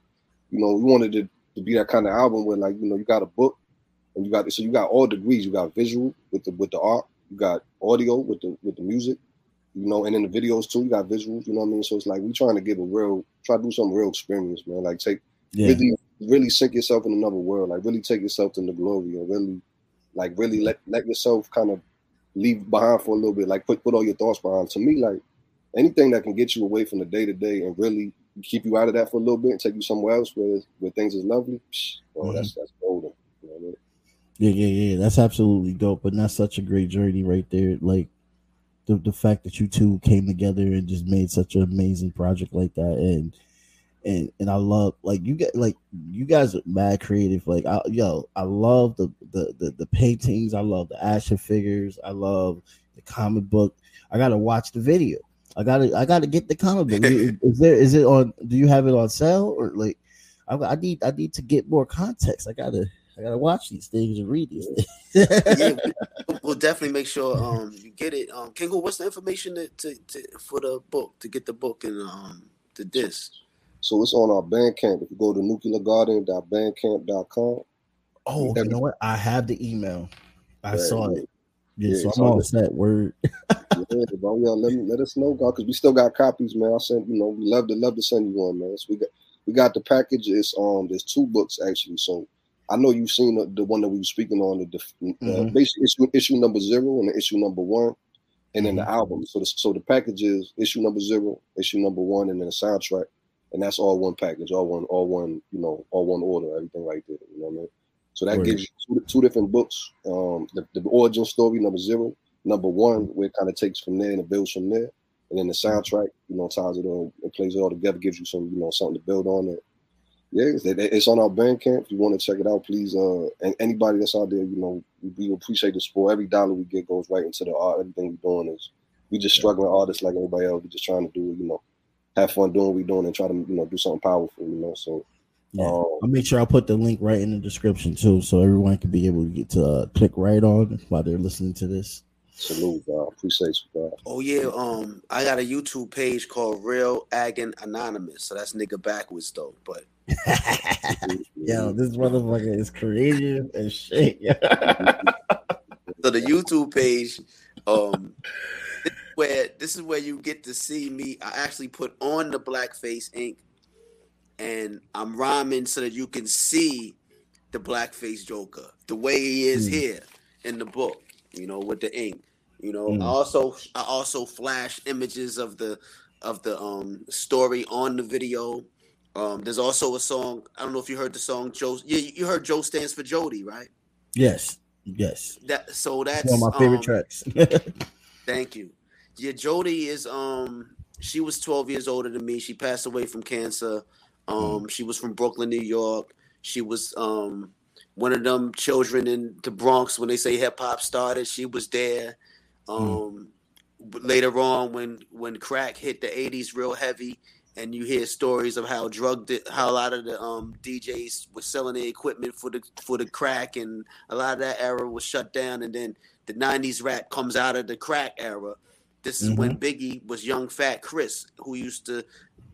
you know, we wanted it to be that kind of album where like, you know, you got a book and you got so you got all degrees. You got visual with the with the art, you got audio with the with the music, you know, and in the videos too, you got visuals, you know what I mean? So it's like we trying to give a real try to do something real experience, man. Like take Yeah, really really sink yourself in another world, like really take yourself to the glory and really like really let let yourself kind of leave behind for a little bit, like put put all your thoughts behind. To me, like anything that can get you away from the day to day and really keep you out of that for a little bit and take you somewhere else where where things is lovely, psh, oh, Mhm. that's that's golden. You know what I mean? yeah, yeah, yeah. That's absolutely dope. But that's such a great journey right there. Like the the fact that you two came together and just made such an amazing project like that, and and and I love like you get like you guys are mad creative. Like I, yo, I love the, the the the paintings. I love the action figures. I love the comic book. I gotta watch the video. I gotta I gotta get the comic book. is there is it on? Do you have it on sale or like? I, I need I need to get more context. I gotta I gotta watch these things and read these things. yeah, we- we'll definitely make sure um you get it. Um, Kingo, what's the information to, to, to for the book to get the book and um the disc? So it's on our Bandcamp. If you go to nucleargarden.bandcamp.com, Oh, you know what? I have the email. I Right. saw it. Yeah, Yeah, so I'm on all the- set. Word. yeah, bro, yeah, let, me, let us know, God, because we still got copies, man. I sent, you know, we love to love to send you one, man. So we got we got the package. It's um, there's two books actually. So I know you've seen the, the one that we were speaking on, the uh, Mhm. basically issue, issue number zero and the issue number one, and then the album. So the so the package is issue number zero, issue number one, and then the soundtrack, and that's all one package, all one, all one, you know, all one order, everything right there. You know what I mean? So that Word. gives you two, two different books. Um, the, the origin story number zero, number one, where it kind of takes from there and it builds from there, and then the soundtrack, you know, ties it all, it plays it all together, gives you some, you know, something to build on it. Yeah, it's, it's on our Bandcamp. If you want to check it out, please. Uh, and anybody that's out there, you know, we, we appreciate the support. Every dollar we get goes right into the art. Everything we're doing is we just struggling artists like everybody else. We're just trying to do, you know, have fun doing what we're doing and try to, you know, do something powerful. You know, so Yeah. um, I'll make sure I put the link right in the description too, so everyone can be able to get to uh, click right on while they're listening to this. salute, God. Appreciate you, God. Oh yeah, um, I got a YouTube page called Real Agon Anonymous. So that's nigga backwards though. But Yo, this motherfucker is creative as shit. so the YouTube page, um, this where this is where you get to see me. I actually put on the blackface ink, and I'm rhyming so that you can see the blackface Joker the way he is Mm. here in the book. You know, with the ink. You know, Mm. I also I also flash images of the of the um story on the video. Um, there's also a song. I don't know if you heard the song Joe. Yeah, you heard Joe stands for Jody, right? yes, yes. That so that's One of my favorite um, tracks. Thank you. Yeah, Jody is um she was 12 years older than me. She passed away from cancer. Um she was from Brooklyn, New York. She was um one of them children in the Bronx when they say hip hop started. She was there. Um but later on when when crack hit the 80s real heavy and you hear stories of how drug di- how a lot of the um DJs were selling their equipment for the for the crack and a lot of that era was shut down and then the 90s rap comes out of the crack era. This is when Biggie was young fat Chris, who used to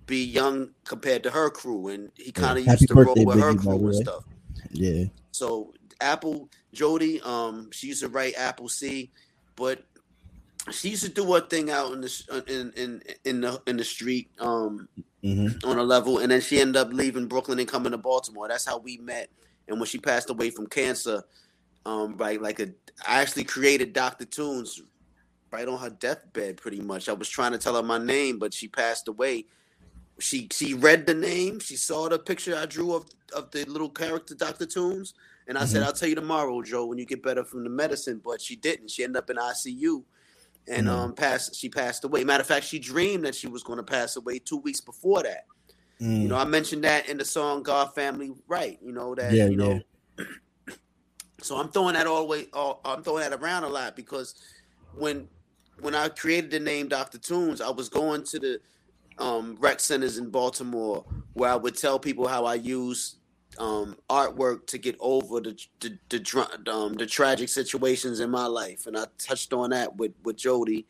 be young compared to her crew, and he kind of Happy used to roll with her Biggie, by crew and stuff. yeah. So Apple Jody, um, she used to write Apple C, but she used to do her thing out in the uh, in in in the in the street, um, hmm on a level, and then she ended up leaving Brooklyn and coming to Baltimore. That's how we met. And when she passed away from cancer, um, right, like a, I actually created Dr. Tunes right on her deathbed, pretty much. I was trying to tell her my name, but she passed away. She she read the name, she saw the picture I drew of of the little character Dr. Tunes, and I said, "I'll tell you tomorrow, Joe, when you get better from the medicine." But she didn't. She ended up in ICU and Mhm. um passed she passed away. Matter of fact, she dreamed that she was going to pass away two weeks before that. Mm. You know, I mentioned that in the song "God Family Right." You know that. Yeah, you know. So I'm throwing that all the way. All, I'm throwing that around a lot because when when I created the name Dr. Tunes, I was going to the um, rec centers in Baltimore where I would tell people how I use um, artwork to get over the the the, um, the tragic situations in my life, and I touched on that with with Jody.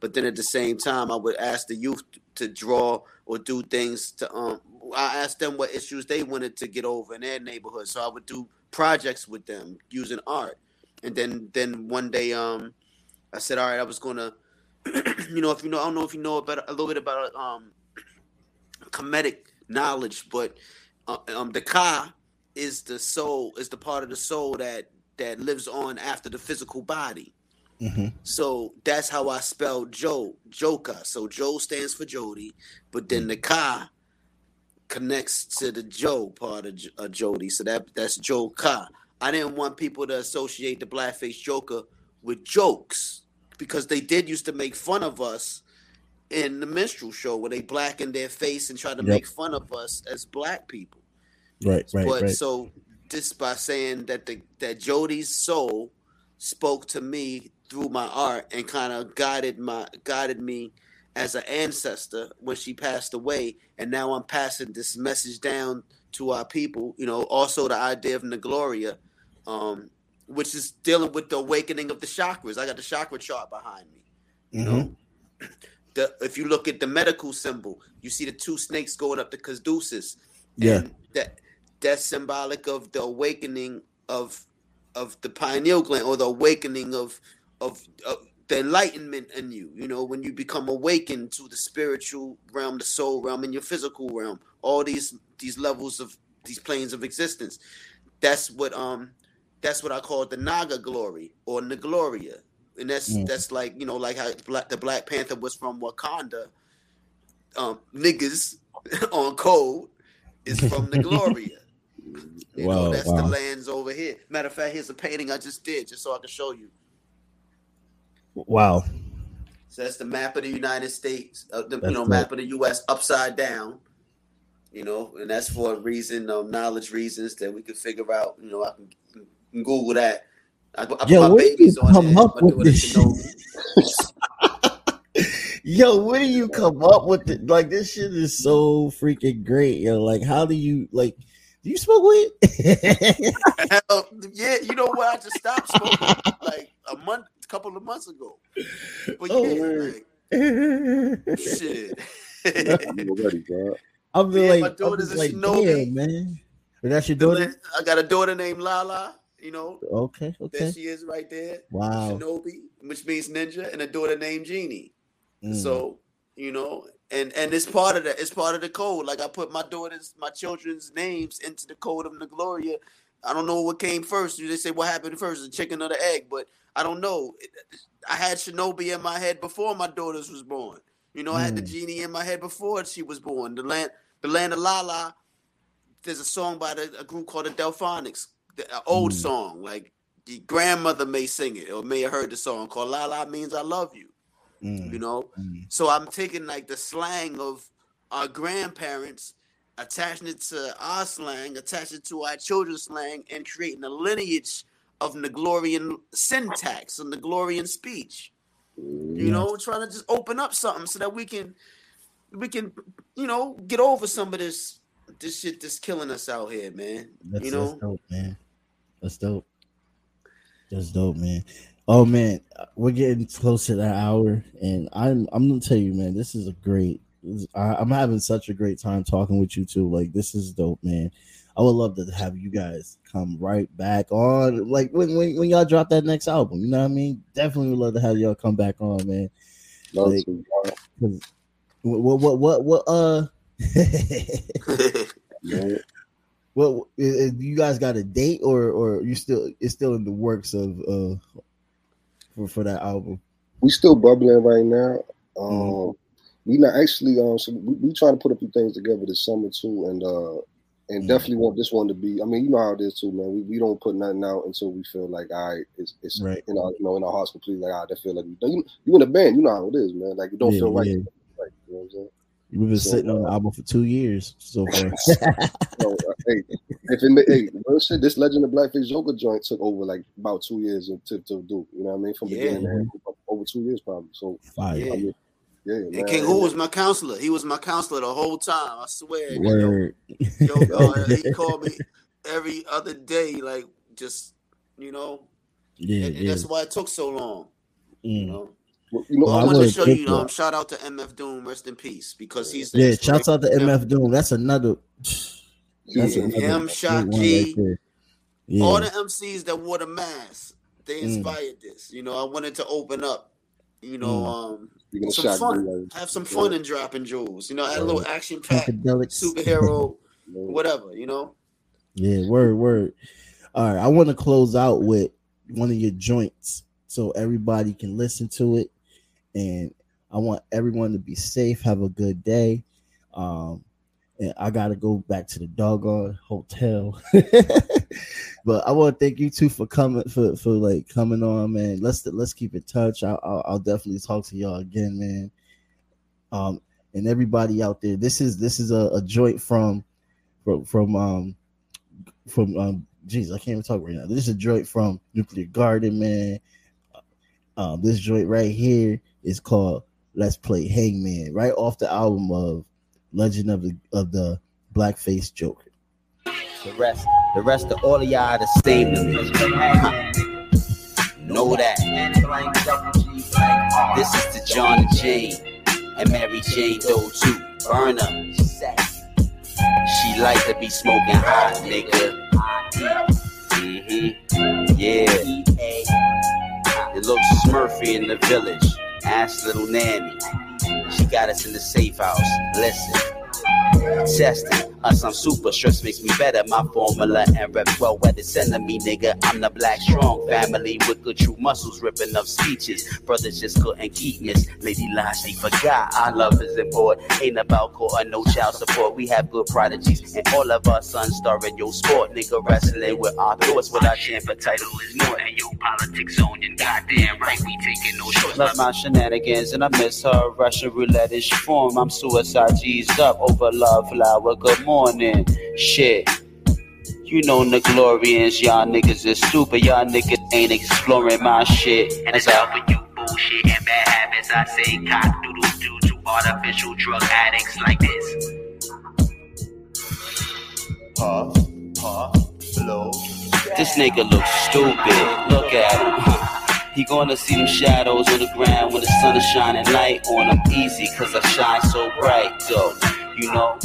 But then at the same time, I would ask the youth to draw or do things to. Um, I asked them what issues they wanted to get over in their neighborhood, so I would do projects with them using art. And then then one day, um, I said, all right, I was gonna, you know, if you know, I don't know if you know about a little bit about um, Kemetic knowledge, but uh, um, the ka is the soul, is the part of the soul that that lives on after the physical body. hmm So that's how I spell Joe, Joka. So Joe stands for Jody, but then the Ka connects to the Joe part of J- uh, Jody. So that that's Joe Ka. I didn't want people to associate the blackface Joker with jokes because they did used to make fun of us in the minstrel show where they blacken their face and try to Yep. make fun of us as black people Right, right, but right. so just by saying that the that Jody's soul spoke to me through my art and kind of guided my guided me as an ancestor when she passed away and now I'm passing this message down to our people you know also the idea of Nagloria um which is dealing with the awakening of the chakras I got the chakra chart behind me you Mhm. know the if you look at the medical symbol you see the two snakes going up the caduceus Yeah. and that that's symbolic of the awakening of of the pineal gland or the awakening of of, of the enlightenment in you you know when you become awakened to the spiritual realm the soul realm and your physical realm all these these levels of these planes of existence that's what um that's what I call the Naga glory or Nagloria. And that's Mm. that's like, you know, like how Black, the Black Panther was from Wakanda. Um niggas on code is from Nagloria. You Wow, know, that's wow. the lands over here. Matter of fact, here's a painting I just did just so I can show you. Wow. So that's the map of the United States, uh, the you know, map of the U.S. upside down. You know, and that's for a reason, um, knowledge reasons that we could figure out. You know, I can, can Google that. I, I put Yo, my where do you babies on come up with this should. Yo, where do you come up with it? Like this shit is so freaking great, yo. Like, how do you like? Do you smoke weed? Hell, yeah, you know what? I just stopped smoking like a month, a couple of months ago. But Oh, yeah, man. like, shit. I'm already. I'm Yeah, like, my I'm daughter's just a like, damn, man. But that's your daughter? I got a daughter named Lala. You know, Okay, okay. there she is right there. Wow. Shinobi, which means ninja, and a daughter named Jeannie. Mm. So, you know, and and it's part of that. It's part of the code. Like I put my daughter's, my children's names into the code of the Gloria. I don't know what came first. They say what happened first, the chicken or the egg, but I don't know. I had Shinobi in my head before my daughters was born. You know, I had the Mm. genie in my head before she was born. The land, the land of Lala. There's a song by the, a group called the Delfonics, an old Mm. song. Like the grandmother may sing it or may have heard the song called "Lala means I love you." Mm, You know, mm. so I'm taking like the slang of our grandparents, attaching it to our slang, attaching it to our children's slang, and creating a lineage of Naglorian syntax and Naglorian speech. You know, trying to just open up something so that we can, we can, you know, get over some of this, this shit that's killing us out here, man. That's, you know, dope, man. That's dope. That's dope, man. Oh man, we're getting close to that hour, and I'm I'm gonna tell you, man, this is a great. this- I, I'm having such a great time talking with you too. Like this is dope, man. I would love to have you guys come right back on, like when when, when y'all drop that next album. You know what I mean? Definitely would love to have y'all come back on, man. Love Like- to. What what what what uh. Man. Well, i- i- you guys got a date, or or you still it's still in the works of uh for for that album? we still bubbling right now. Um, Mhm. we not actually um, so we, we trying to put a few things together this summer too, and uh, and Mhm. definitely want this one to be. I mean, you know how it is too, man. We, we don't put nothing out until we feel like, all right, it's it's Right. in our you know in our hearts completely like, that feel like we, you you in a band, you know how it is, man. Like it don't Yeah, feel right, yeah. right. You know what I'm saying? We've been So, sitting on the uh, album for two years so far. So, hey, if it, ma- hey, real shit, this Legend of Blackface Joker joint took over like about two years to, to do. You know what I mean? From Yeah. beginning to end, over two years probably. So Fire. Yeah. I mean, yeah, and. King Who was my counselor. He was my counselor the whole time. I swear. Yo, Word. Yo, uh, he called me every other day, like just you know, yeah, and, and yeah. that's why it took so long. You Mm. know, Well, you know, well, I I wanted to show you. picked Um, shout out to MF Doom, rest in peace, because he's the Yeah, shouts out to. MF Doom. That's another. That's Yeah. another great Shock G, right. Yeah. All the MCs that wore the mask, they Mm. inspired this. You know, I wanted to open up. You know, Mm. um, of some fun, have some fun in dropping jewels. You know, add a little action pack, superhero, whatever. You know. Yeah, word, word. All right, I want to close out with one of your joints so everybody can listen to it, and I want everyone to be safe, have a good day. Um, and I gotta go back to the doggone hotel, but I want to thank you two for coming for for like coming on, man. Let's let's keep in touch. I'll, I'll, I'll definitely talk to y'all again, man. Um, and everybody out there, this is this is a, a joint from from from um from um jeez, I can't even talk right now. This is a joint from Nuclear Garden, man. Um, this joint right here is called Let's Play Hangman, right off the album of Legend of the of the Blackface Joker. The rest, the rest of all of y'all stay with me. Know that. This is the John and Jane and Mary Jane Doe too. Burner. She like to be smoking hot, nigga. Mm-hmm. Yeah. It looks Smurfy in the village. Ask little Nanny. Got us in the safe house. Listen. Testing. Us, I'm super. Stress makes me better. My formula and rep well weathered sending me, nigga. I'm the black strong family with good true muscles, ripping up speeches. Brothers just couldn't keep miss. Lady Lashley forgot our love is important. Ain't about court or no child support. We have good prodigies, and all of our sons star in your sport. Nigga wrestling with our thoughts, with our champion title is more. And your politics on and goddamn right, we taking no shorts. Love my shenanigans, and I miss her. Russian roulette is form. I'm suicide G's up over love flower. Good morning, shit. You know Nickelorians, y'all niggas is stupid. Y'all niggas ain't exploring my shit. And it's out for you bullshit and bad habits. I say cock doodle doo to artificial drug addicts like this. Puff, puff, blow. This nigga looks stupid. Look at him. He gonna see them shadows on the ground when the sun is shining light on him easy, cause I shine so bright, though. You know,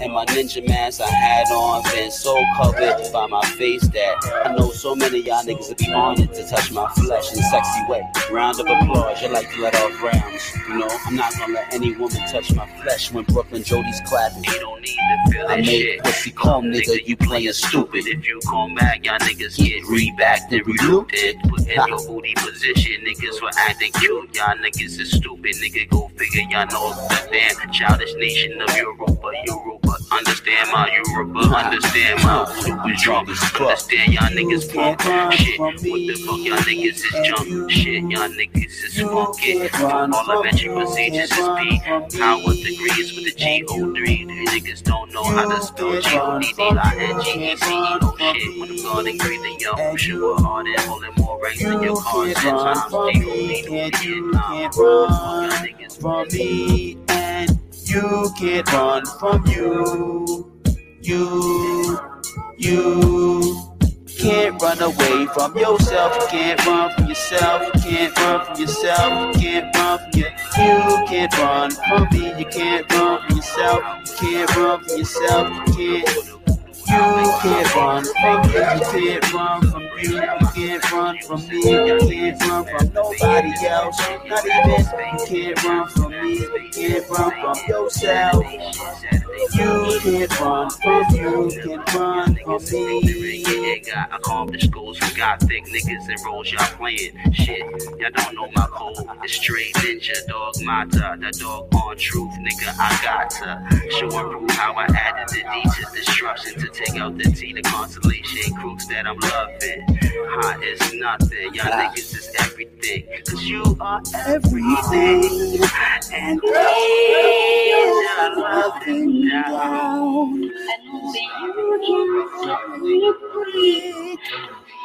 and my ninja mask I had on been so covered by my face that I know so many y'all niggas would be honored to touch my flesh in a sexy way. Round of applause, you like to let off rounds. You know, I'm not gonna let any woman touch my flesh when Brooklyn Jody's clapping. You don't need to feel I made pussy calm, nigga, you playing stupid. If you come back, y'all niggas get rebacked and relooped. Put in your booty position, niggas for acting cute. Y'all niggas is stupid, nigga, go figure. Y'all know the damn childish nation of Europa, Europa. Understand my Europa, understand my super drunk. Understand y'all niggas punk shit. What the fuck y'all niggas is junk shit. Y'all niggas is funky. All of entry procedures is P. Power degrees with the G-O-3. These niggas don't know how to spell G-O-D-D-I-N-G-E-C. No shit. When I'm gone and great and young, I'm sure hard and holding more ranks than your cars. Sometimes G-O-D-D-Vietnam. Y'all niggas from me and you can't run from you. You, you can't run away from yourself. You can't run from yourself. You can't run from yourself. You can't run from your. You can't run from me. You can't run from yourself. You can't run from yourself. You can't. You can't run from me. You can't run from you. You can't run from me. You can't run from nobody else. Not even. You can't run from me. You can't run from yourself. You can't run from you. Can't run from me. Yeah, got accomplished goals. We got thick niggas and roles y'all playing. Shit, y'all don't know my code. It's straight ninja, dog mata. The dog on truth, nigga. I got to show prove how I added the D to destruction to take out the T, the constellation crooks that I'm loving. Hot is nothing. Y'all niggas is everything. Cause you are everything. And they are nothing down.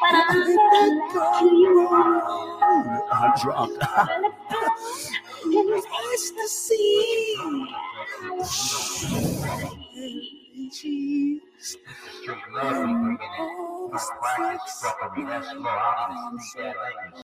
I'm so drunk. It's the sea. Cheese. Street love bringing it. My practice, fucking me, that's slow. I don't language.